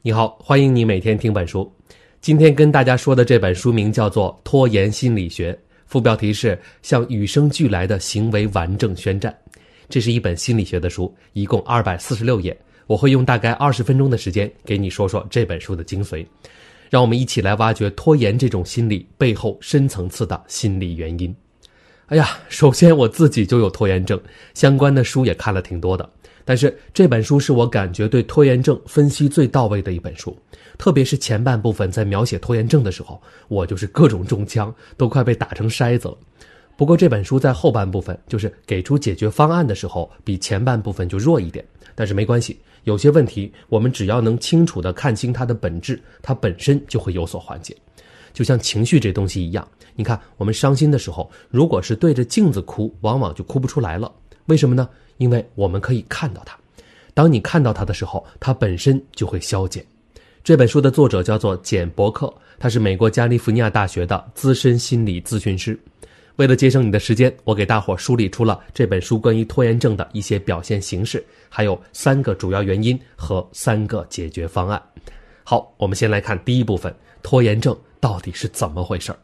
你好，欢迎你每天听本书。今天跟大家说的这本书名叫做《拖延心理学》，副标题是“向与生俱来的行为完整宣战”。这是一本心理学的书，一共二百四十六页。我会用大概二十分钟的时间给你说说这本书的精髓。让我们一起来挖掘拖延这种心理背后深层次的心理原因。哎呀，首先我自己就有拖延症，相关的书也看了挺多的。但是这本书是我感觉对拖延症分析最到位的一本书，特别是前半部分在描写拖延症的时候，我就是各种中枪，都快被打成筛子了。不过这本书在后半部分，就是给出解决方案的时候，比前半部分就弱一点。但是没关系，有些问题我们只要能清楚的看清它的本质，它本身就会有所缓解。就像情绪这东西一样，你看我们伤心的时候，如果是对着镜子哭，往往就哭不出来了。为什么呢？因为我们可以看到它，当你看到它的时候，它本身就会消减。这本书的作者叫做简·伯克，他是美国加利福尼亚大学的资深心理咨询师。为了节省你的时间，我给大伙梳理出了这本书关于拖延症的一些表现形式，还有三个主要原因和三个解决方案。好，我们先来看第一部分：拖延症到底是怎么回事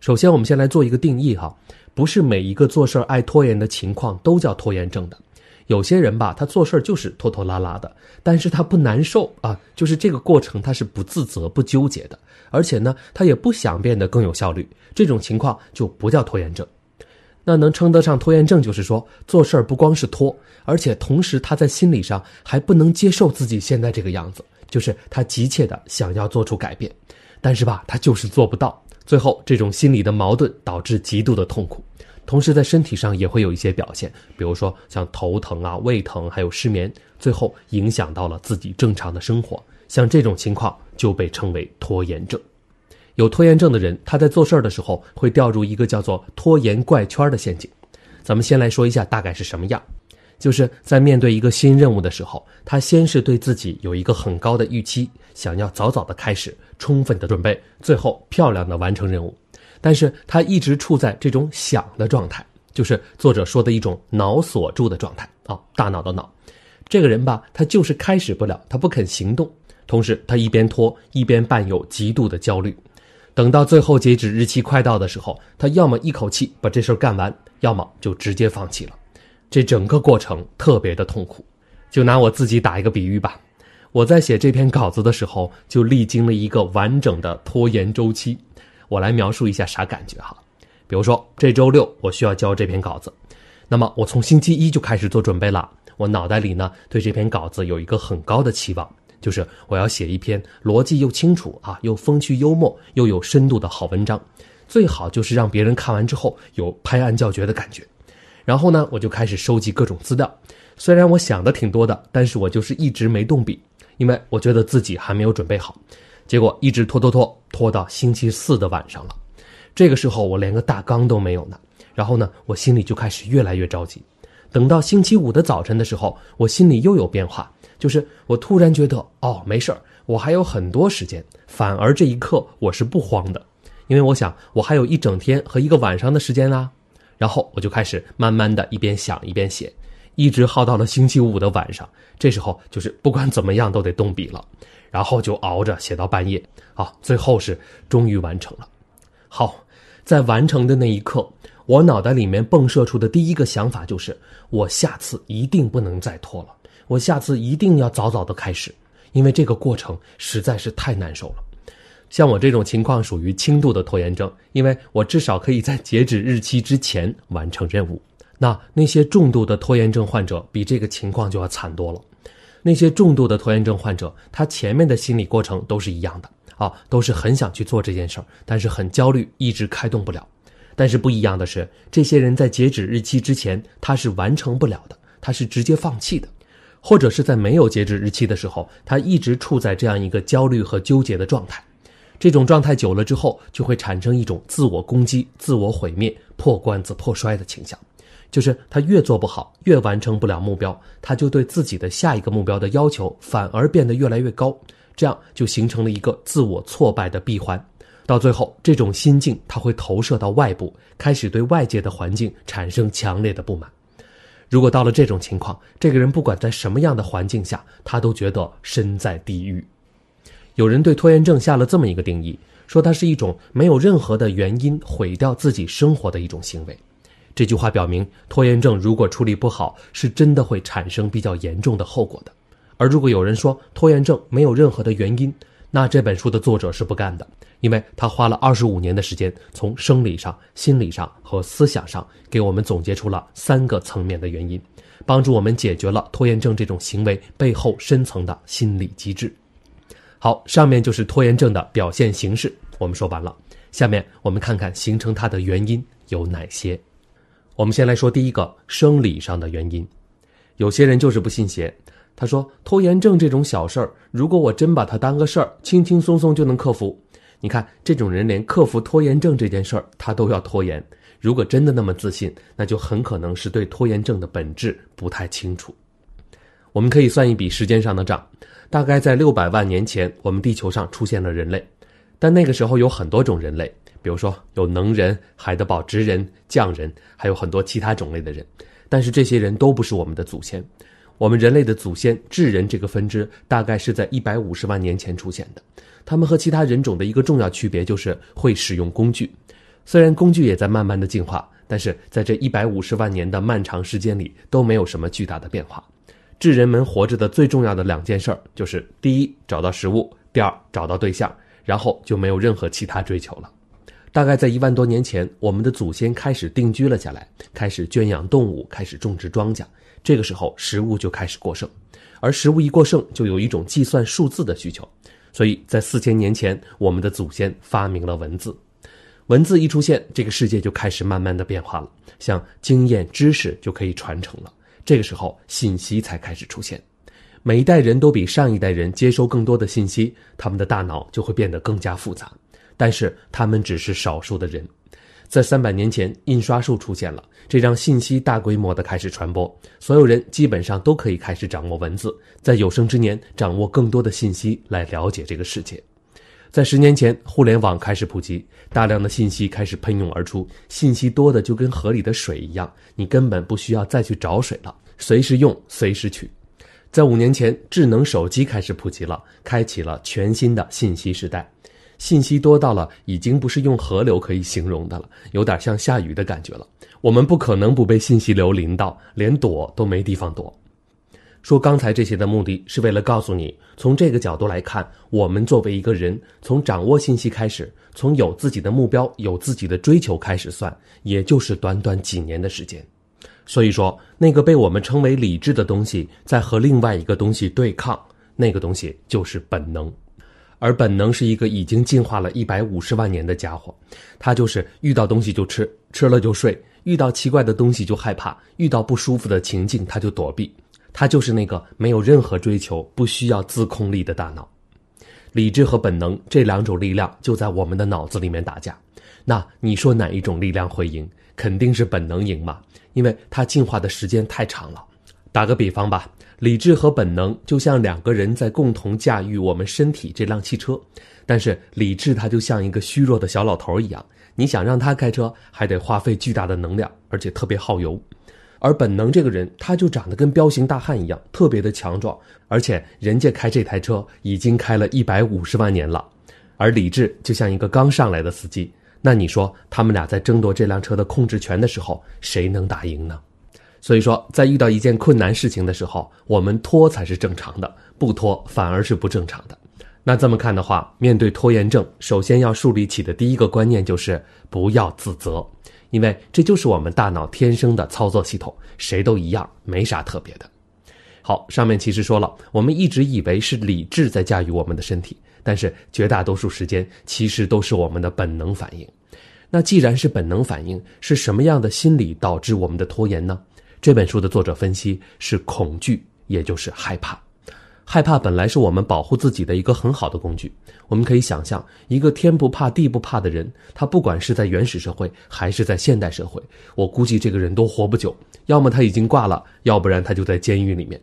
首先，我们先来做一个定义哈。不是每一个做事爱拖延的情况都叫拖延症的，有些人吧，他做事就是拖拖拉拉的，但是他不难受啊，就是这个过程他是不自责、不纠结的，而且呢，他也不想变得更有效率，这种情况就不叫拖延症。那能称得上拖延症，就是说做事儿不光是拖，而且同时他在心理上还不能接受自己现在这个样子，就是他急切的想要做出改变，但是吧，他就是做不到。最后，这种心理的矛盾导致极度的痛苦，同时在身体上也会有一些表现，比如说像头疼啊、胃疼，还有失眠，最后影响到了自己正常的生活。像这种情况就被称为拖延症。有拖延症的人，他在做事儿的时候会掉入一个叫做拖延怪圈的陷阱。咱们先来说一下大概是什么样。就是在面对一个新任务的时候，他先是对自己有一个很高的预期，想要早早的开始，充分的准备，最后漂亮的完成任务。但是他一直处在这种想的状态，就是作者说的一种脑锁住的状态啊，大脑的脑。这个人吧，他就是开始不了，他不肯行动，同时他一边拖，一边伴有极度的焦虑。等到最后截止日期快到的时候，他要么一口气把这事干完，要么就直接放弃了。这整个过程特别的痛苦，就拿我自己打一个比喻吧。我在写这篇稿子的时候，就历经了一个完整的拖延周期。我来描述一下啥感觉哈。比如说这周六我需要交这篇稿子，那么我从星期一就开始做准备了。我脑袋里呢对这篇稿子有一个很高的期望，就是我要写一篇逻辑又清楚啊，又风趣幽默又有深度的好文章，最好就是让别人看完之后有拍案叫绝的感觉。然后呢，我就开始收集各种资料。虽然我想的挺多的，但是我就是一直没动笔，因为我觉得自己还没有准备好。结果一直拖拖拖，拖到星期四的晚上了。这个时候我连个大纲都没有呢。然后呢，我心里就开始越来越着急。等到星期五的早晨的时候，我心里又有变化，就是我突然觉得，哦，没事儿，我还有很多时间。反而这一刻我是不慌的，因为我想我还有一整天和一个晚上的时间啦。然后我就开始慢慢的一边想一边写，一直耗到了星期五的晚上。这时候就是不管怎么样都得动笔了，然后就熬着写到半夜。啊，最后是终于完成了。好，在完成的那一刻，我脑袋里面迸射出的第一个想法就是：我下次一定不能再拖了，我下次一定要早早的开始，因为这个过程实在是太难受了。像我这种情况属于轻度的拖延症，因为我至少可以在截止日期之前完成任务。那那些重度的拖延症患者比这个情况就要惨多了。那些重度的拖延症患者，他前面的心理过程都是一样的啊，都是很想去做这件事儿，但是很焦虑，一直开动不了。但是不一样的是，这些人在截止日期之前，他是完成不了的，他是直接放弃的，或者是在没有截止日期的时候，他一直处在这样一个焦虑和纠结的状态。这种状态久了之后，就会产生一种自我攻击、自我毁灭、破罐子破摔的倾向，就是他越做不好，越完成不了目标，他就对自己的下一个目标的要求反而变得越来越高，这样就形成了一个自我挫败的闭环。到最后，这种心境他会投射到外部，开始对外界的环境产生强烈的不满。如果到了这种情况，这个人不管在什么样的环境下，他都觉得身在地狱。有人对拖延症下了这么一个定义，说它是一种没有任何的原因毁掉自己生活的一种行为。这句话表明，拖延症如果处理不好，是真的会产生比较严重的后果的。而如果有人说拖延症没有任何的原因，那这本书的作者是不干的，因为他花了二十五年的时间，从生理上、心理上和思想上给我们总结出了三个层面的原因，帮助我们解决了拖延症这种行为背后深层的心理机制。好，上面就是拖延症的表现形式，我们说完了。下面我们看看形成它的原因有哪些。我们先来说第一个生理上的原因，有些人就是不信邪。他说：“拖延症这种小事儿，如果我真把它当个事儿，轻轻松松就能克服。你看，这种人连克服拖延症这件事儿，他都要拖延。如果真的那么自信，那就很可能是对拖延症的本质不太清楚。我们可以算一笔时间上的账，大概在六百万年前，我们地球上出现了人类，但那个时候有很多种人类，比如说有能人、海德堡直人、匠人，还有很多其他种类的人，但是这些人都不是我们的祖先。”我们人类的祖先智人这个分支大概是在一百五十万年前出现的。他们和其他人种的一个重要区别就是会使用工具。虽然工具也在慢慢的进化，但是在这一百五十万年的漫长时间里都没有什么巨大的变化。智人们活着的最重要的两件事儿就是：第一，找到食物；第二，找到对象。然后就没有任何其他追求了。大概在一万多年前，我们的祖先开始定居了下来，开始圈养动物，开始种植庄稼。这个时候，食物就开始过剩，而食物一过剩，就有一种计算数字的需求。所以在四千年前，我们的祖先发明了文字。文字一出现，这个世界就开始慢慢的变化了，像经验、知识就可以传承了。这个时候，信息才开始出现。每一代人都比上一代人接收更多的信息，他们的大脑就会变得更加复杂。但是，他们只是少数的人。在三百年前，印刷术出现了，这让信息大规模的开始传播，所有人基本上都可以开始掌握文字，在有生之年掌握更多的信息来了解这个世界。在十年前，互联网开始普及，大量的信息开始喷涌而出，信息多的就跟河里的水一样，你根本不需要再去找水了，随时用，随时取。在五年前，智能手机开始普及了，开启了全新的信息时代。信息多到了，已经不是用河流可以形容的了，有点像下雨的感觉了。我们不可能不被信息流淋到，连躲都没地方躲。说刚才这些的目的是为了告诉你，从这个角度来看，我们作为一个人，从掌握信息开始，从有自己的目标、有自己的追求开始算，也就是短短几年的时间。所以说，那个被我们称为理智的东西，在和另外一个东西对抗，那个东西就是本能。而本能是一个已经进化了一百五十万年的家伙，它就是遇到东西就吃，吃了就睡；遇到奇怪的东西就害怕；遇到不舒服的情境它就躲避。它就是那个没有任何追求、不需要自控力的大脑。理智和本能这两种力量就在我们的脑子里面打架。那你说哪一种力量会赢？肯定是本能赢嘛，因为它进化的时间太长了。打个比方吧。理智和本能就像两个人在共同驾驭我们身体这辆汽车，但是理智它就像一个虚弱的小老头一样，你想让他开车，还得花费巨大的能量，而且特别耗油。而本能这个人，他就长得跟彪形大汉一样，特别的强壮，而且人家开这台车已经开了一百五十万年了。而理智就像一个刚上来的司机，那你说他们俩在争夺这辆车的控制权的时候，谁能打赢呢？所以说，在遇到一件困难事情的时候，我们拖才是正常的，不拖反而是不正常的。那这么看的话，面对拖延症，首先要树立起的第一个观念就是不要自责，因为这就是我们大脑天生的操作系统，谁都一样，没啥特别的。好，上面其实说了，我们一直以为是理智在驾驭我们的身体，但是绝大多数时间其实都是我们的本能反应。那既然是本能反应，是什么样的心理导致我们的拖延呢？这本书的作者分析是恐惧，也就是害怕。害怕本来是我们保护自己的一个很好的工具。我们可以想象，一个天不怕地不怕的人，他不管是在原始社会还是在现代社会，我估计这个人都活不久。要么他已经挂了，要不然他就在监狱里面。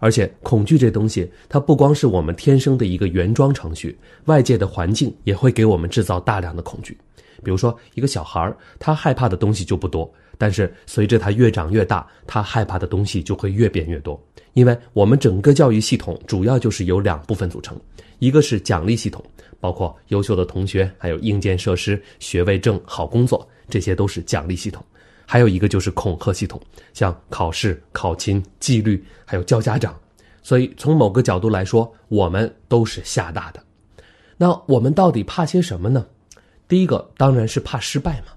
而且，恐惧这东西，它不光是我们天生的一个原装程序，外界的环境也会给我们制造大量的恐惧。比如说，一个小孩他害怕的东西就不多。但是随着他越长越大，他害怕的东西就会越变越多。因为我们整个教育系统主要就是由两部分组成，一个是奖励系统，包括优秀的同学，还有硬件设施、学位证、好工作，这些都是奖励系统；还有一个就是恐吓系统，像考试、考勤、纪律，还有教家长。所以从某个角度来说，我们都是吓大的。那我们到底怕些什么呢？第一个当然是怕失败嘛。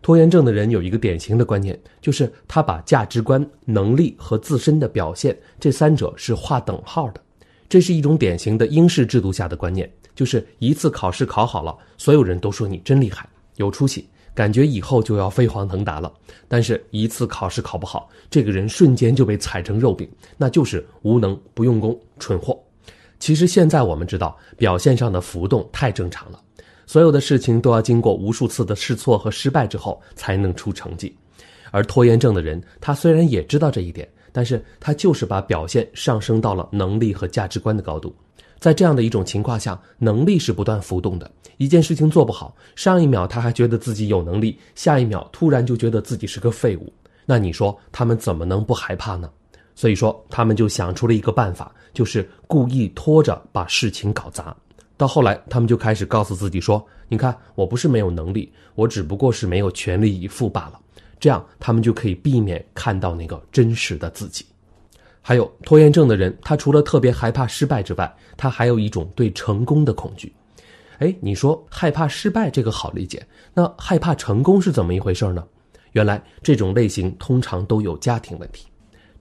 拖延症的人有一个典型的观念，就是他把价值观、能力和自身的表现这三者是划等号的。这是一种典型的英式制度下的观念，就是一次考试考好了，所有人都说你真厉害、有出息，感觉以后就要飞黄腾达了。但是，一次考试考不好，这个人瞬间就被踩成肉饼，那就是无能、不用功、蠢货。其实现在我们知道，表现上的浮动太正常了。所有的事情都要经过无数次的试错和失败之后才能出成绩，而拖延症的人，他虽然也知道这一点，但是他就是把表现上升到了能力和价值观的高度。在这样的一种情况下，能力是不断浮动的。一件事情做不好，上一秒他还觉得自己有能力，下一秒突然就觉得自己是个废物。那你说他们怎么能不害怕呢？所以说，他们就想出了一个办法，就是故意拖着把事情搞砸。到后来，他们就开始告诉自己说：“你看，我不是没有能力，我只不过是没有全力以赴罢了。”这样，他们就可以避免看到那个真实的自己。还有拖延症的人，他除了特别害怕失败之外，他还有一种对成功的恐惧。哎，你说害怕失败这个好理解，那害怕成功是怎么一回事呢？原来这种类型通常都有家庭问题，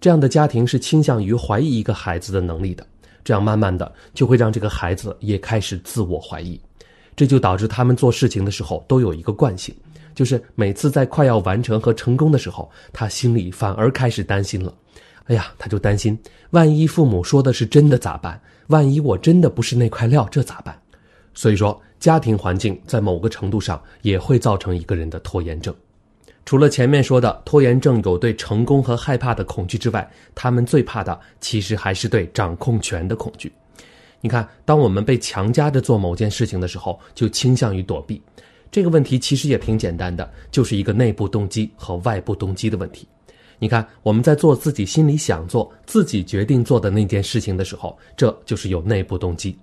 这样的家庭是倾向于怀疑一个孩子的能力的。这样慢慢的就会让这个孩子也开始自我怀疑，这就导致他们做事情的时候都有一个惯性，就是每次在快要完成和成功的时候，他心里反而开始担心了。哎呀，他就担心，万一父母说的是真的咋办？万一我真的不是那块料，这咋办？所以说，家庭环境在某个程度上也会造成一个人的拖延症。除了前面说的拖延症有对成功和害怕的恐惧之外，他们最怕的其实还是对掌控权的恐惧。你看，当我们被强加着做某件事情的时候，就倾向于躲避。这个问题其实也挺简单的，就是一个内部动机和外部动机的问题。你看，我们在做自己心里想做、自己决定做的那件事情的时候，这就是有内部动机。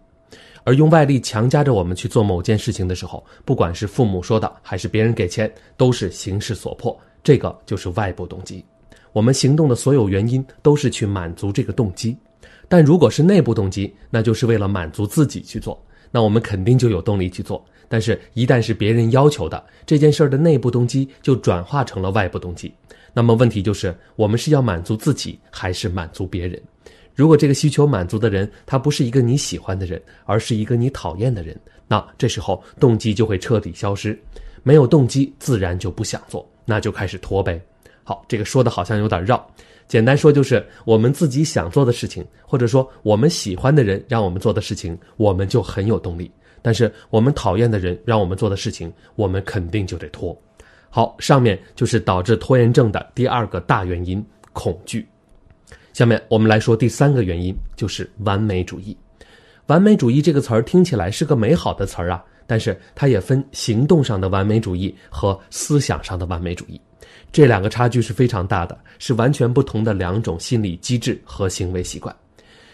而用外力强加着我们去做某件事情的时候，不管是父母说的还是别人给钱，都是形势所迫。这个就是外部动机。我们行动的所有原因都是去满足这个动机。但如果是内部动机，那就是为了满足自己去做，那我们肯定就有动力去做。但是，一旦是别人要求的这件事儿的内部动机就转化成了外部动机，那么问题就是，我们是要满足自己还是满足别人？如果这个需求满足的人，他不是一个你喜欢的人，而是一个你讨厌的人，那这时候动机就会彻底消失。没有动机，自然就不想做，那就开始拖呗。好，这个说的好像有点绕，简单说就是我们自己想做的事情，或者说我们喜欢的人让我们做的事情，我们就很有动力；但是我们讨厌的人让我们做的事情，我们肯定就得拖。好，上面就是导致拖延症的第二个大原因——恐惧。下面我们来说第三个原因，就是完美主义。完美主义这个词儿听起来是个美好的词儿啊，但是它也分行动上的完美主义和思想上的完美主义，这两个差距是非常大的，是完全不同的两种心理机制和行为习惯。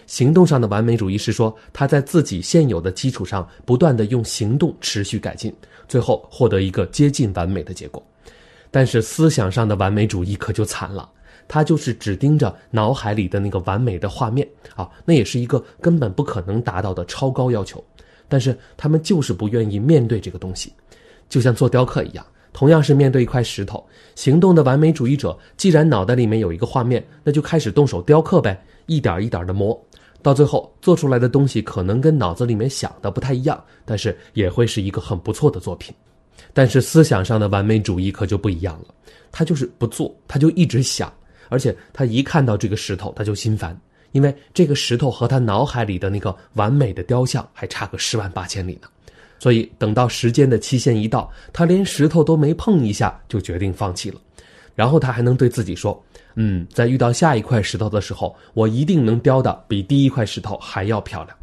行动上的完美主义是说他在自己现有的基础上不断的用行动持续改进，最后获得一个接近完美的结果。但是思想上的完美主义可就惨了。他就是只盯着脑海里的那个完美的画面啊，那也是一个根本不可能达到的超高要求。但是他们就是不愿意面对这个东西，就像做雕刻一样，同样是面对一块石头。行动的完美主义者，既然脑袋里面有一个画面，那就开始动手雕刻呗，一点一点的磨，到最后做出来的东西可能跟脑子里面想的不太一样，但是也会是一个很不错的作品。但是思想上的完美主义可就不一样了，他就是不做，他就一直想。而且他一看到这个石头，他就心烦，因为这个石头和他脑海里的那个完美的雕像还差个十万八千里呢。所以等到时间的期限一到，他连石头都没碰一下，就决定放弃了。然后他还能对自己说：“嗯，在遇到下一块石头的时候，我一定能雕的比第一块石头还要漂亮。”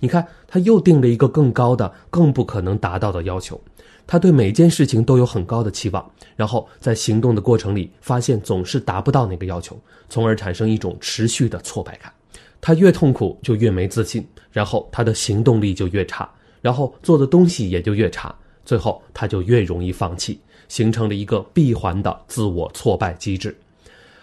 你看，他又定了一个更高的、更不可能达到的要求。他对每件事情都有很高的期望，然后在行动的过程里发现总是达不到那个要求，从而产生一种持续的挫败感。他越痛苦就越没自信，然后他的行动力就越差，然后做的东西也就越差，最后他就越容易放弃，形成了一个闭环的自我挫败机制。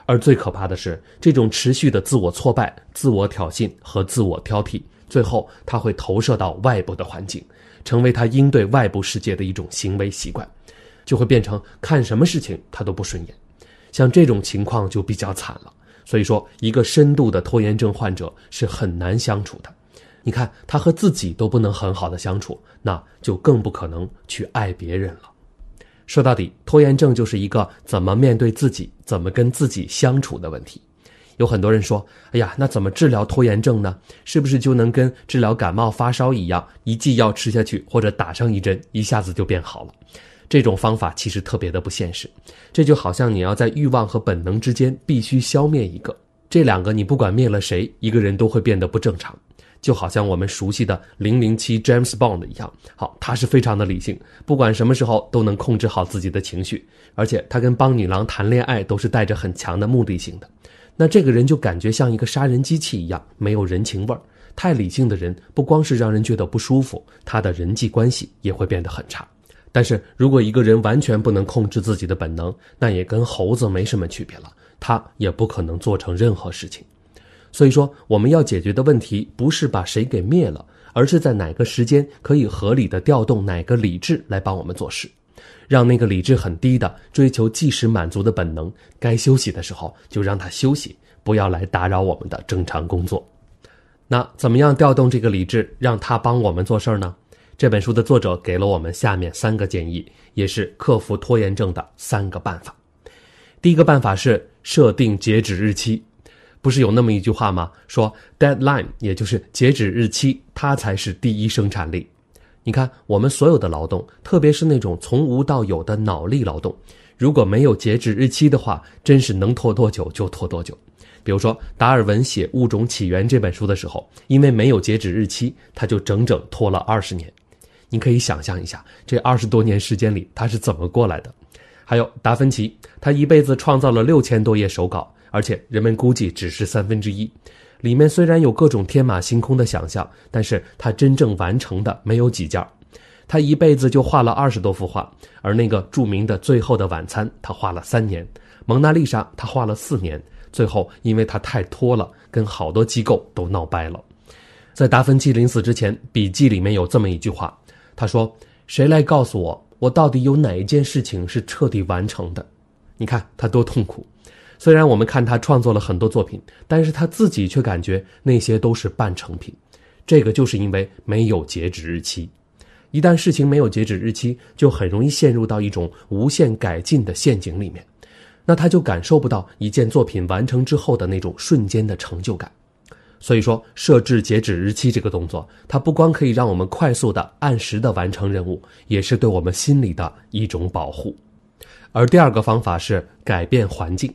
而最可怕的是，这种持续的自我挫败、自我挑衅和自我挑剔，最后他会投射到外部的环境。成为他应对外部世界的一种行为习惯，就会变成看什么事情他都不顺眼。像这种情况就比较惨了。所以说，一个深度的拖延症患者是很难相处的。你看，他和自己都不能很好的相处，那就更不可能去爱别人了。说到底，拖延症就是一个怎么面对自己、怎么跟自己相处的问题。有很多人说：“哎呀，那怎么治疗拖延症呢？是不是就能跟治疗感冒发烧一样，一剂药吃下去或者打上一针，一下子就变好了？”这种方法其实特别的不现实。这就好像你要在欲望和本能之间必须消灭一个，这两个你不管灭了谁，一个人都会变得不正常。就好像我们熟悉的零零七 James Bond 一样，好，他是非常的理性，不管什么时候都能控制好自己的情绪，而且他跟邦女郎谈恋爱都是带着很强的目的性的。那这个人就感觉像一个杀人机器一样，没有人情味儿。太理性的人，不光是让人觉得不舒服，他的人际关系也会变得很差。但是如果一个人完全不能控制自己的本能，那也跟猴子没什么区别了，他也不可能做成任何事情。所以说，我们要解决的问题不是把谁给灭了，而是在哪个时间可以合理的调动哪个理智来帮我们做事。让那个理智很低的、追求即时满足的本能，该休息的时候就让他休息，不要来打扰我们的正常工作。那怎么样调动这个理智，让他帮我们做事儿呢？这本书的作者给了我们下面三个建议，也是克服拖延症的三个办法。第一个办法是设定截止日期。不是有那么一句话吗？说 deadline，也就是截止日期，它才是第一生产力。你看，我们所有的劳动，特别是那种从无到有的脑力劳动，如果没有截止日期的话，真是能拖多久就拖多久。比如说，达尔文写《物种起源》这本书的时候，因为没有截止日期，他就整整拖了二十年。你可以想象一下，这二十多年时间里他是怎么过来的。还有达芬奇，他一辈子创造了六千多页手稿，而且人们估计只是三分之一。里面虽然有各种天马行空的想象，但是他真正完成的没有几件他一辈子就画了二十多幅画，而那个著名的《最后的晚餐》，他画了三年；《蒙娜丽莎》他画了四年。最后，因为他太拖了，跟好多机构都闹掰了。在达芬奇临死之前，笔记里面有这么一句话：“他说，谁来告诉我，我到底有哪一件事情是彻底完成的？你看他多痛苦。”虽然我们看他创作了很多作品，但是他自己却感觉那些都是半成品。这个就是因为没有截止日期。一旦事情没有截止日期，就很容易陷入到一种无限改进的陷阱里面。那他就感受不到一件作品完成之后的那种瞬间的成就感。所以说，设置截止日期这个动作，它不光可以让我们快速的、按时的完成任务，也是对我们心理的一种保护。而第二个方法是改变环境。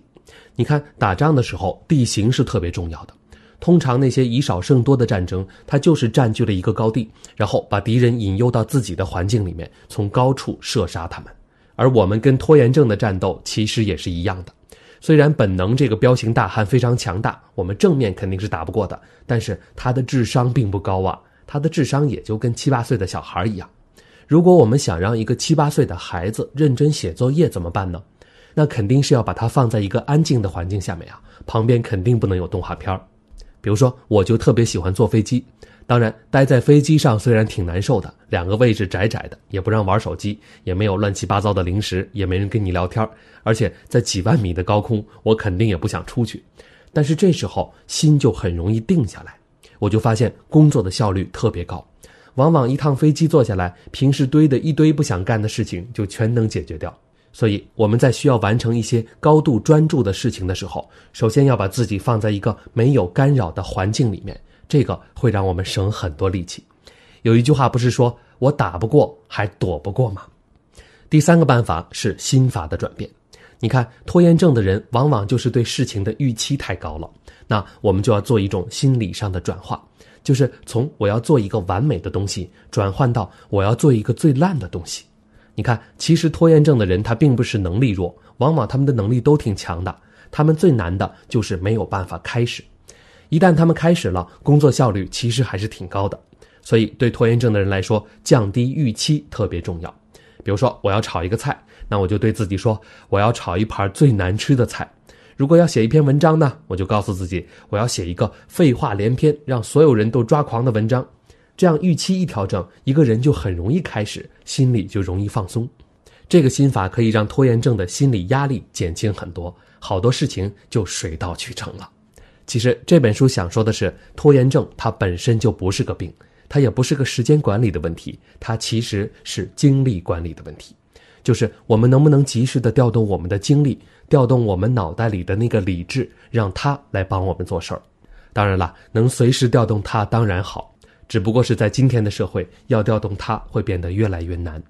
你看，打仗的时候，地形是特别重要的。通常那些以少胜多的战争，它就是占据了一个高地，然后把敌人引诱到自己的环境里面，从高处射杀他们。而我们跟拖延症的战斗其实也是一样的。虽然本能这个彪形大汉非常强大，我们正面肯定是打不过的，但是他的智商并不高啊，他的智商也就跟七八岁的小孩一样。如果我们想让一个七八岁的孩子认真写作业，怎么办呢？那肯定是要把它放在一个安静的环境下面啊，旁边肯定不能有动画片。比如说，我就特别喜欢坐飞机，当然，待在飞机上虽然挺难受的，两个位置窄窄的，也不让玩手机，也没有乱七八糟的零食，也没人跟你聊天而且在几万米的高空，我肯定也不想出去。但是这时候心就很容易定下来，我就发现工作的效率特别高，往往一趟飞机坐下来，平时堆的一堆不想干的事情就全能解决掉。所以我们在需要完成一些高度专注的事情的时候，首先要把自己放在一个没有干扰的环境里面，这个会让我们省很多力气。有一句话不是说我打不过还躲不过吗？第三个办法是心法的转变。你看，拖延症的人往往就是对事情的预期太高了，那我们就要做一种心理上的转化。就是从我要做一个完美的东西，转换到我要做一个最烂的东西。你看，其实拖延症的人他并不是能力弱，往往他们的能力都挺强的。他们最难的就是没有办法开始。一旦他们开始了，工作效率其实还是挺高的。所以，对拖延症的人来说，降低预期特别重要。比如说，我要炒一个菜，那我就对自己说，我要炒一盘最难吃的菜。如果要写一篇文章呢，我就告诉自己，我要写一个废话连篇、让所有人都抓狂的文章。这样预期一调整，一个人就很容易开始，心里就容易放松。这个心法可以让拖延症的心理压力减轻很多，好多事情就水到渠成了。其实这本书想说的是，拖延症它本身就不是个病，它也不是个时间管理的问题，它其实是精力管理的问题。就是我们能不能及时的调动我们的精力，调动我们脑袋里的那个理智，让它来帮我们做事儿。当然了，能随时调动它当然好，只不过是在今天的社会，要调动它会变得越来越难。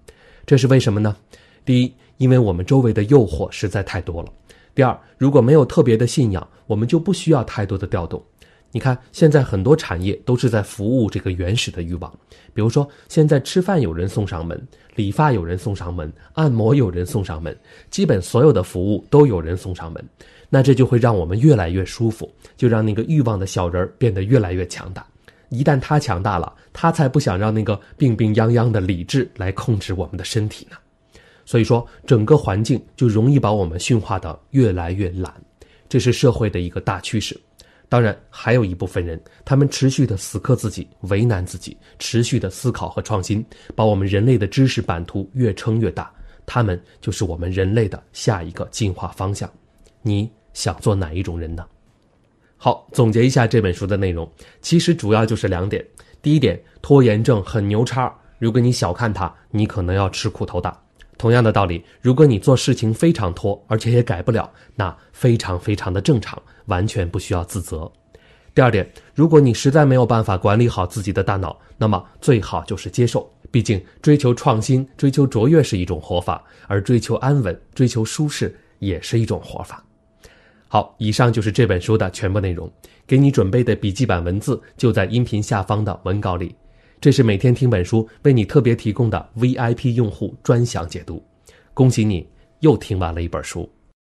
这是为什么呢？第一，因为我们周围的诱惑实在太多了；第二，如果没有特别的信仰，我们就不需要太多的调动。你看，现在很多产业都是在服务这个原始的欲望，比如说，现在吃饭有人送上门，理发有人送上门，按摩有人送上门，基本所有的服务都有人送上门，那这就会让我们越来越舒服，就让那个欲望的小人儿变得越来越强大。一旦他强大了，他才不想让那个病病殃殃的理智来控制我们的身体呢。所以说，整个环境就容易把我们驯化的越来越懒，这是社会的一个大趋势。当然，还有一部分人，他们持续的死磕自己，为难自己，持续的思考和创新，把我们人类的知识版图越撑越大。他们就是我们人类的下一个进化方向。你想做哪一种人呢？好，总结一下这本书的内容，其实主要就是两点。第一点，拖延症很牛叉，如果你小看它，你可能要吃苦头大。同样的道理，如果你做事情非常拖，而且也改不了，那非常非常的正常，完全不需要自责。第二点，如果你实在没有办法管理好自己的大脑，那么最好就是接受。毕竟，追求创新、追求卓越是一种活法，而追求安稳、追求舒适也是一种活法。好，以上就是这本书的全部内容。给你准备的笔记版文字就在音频下方的文稿里。这是每天听本书为你特别提供的 VIP 用户专享解读，恭喜你又听完了一本书。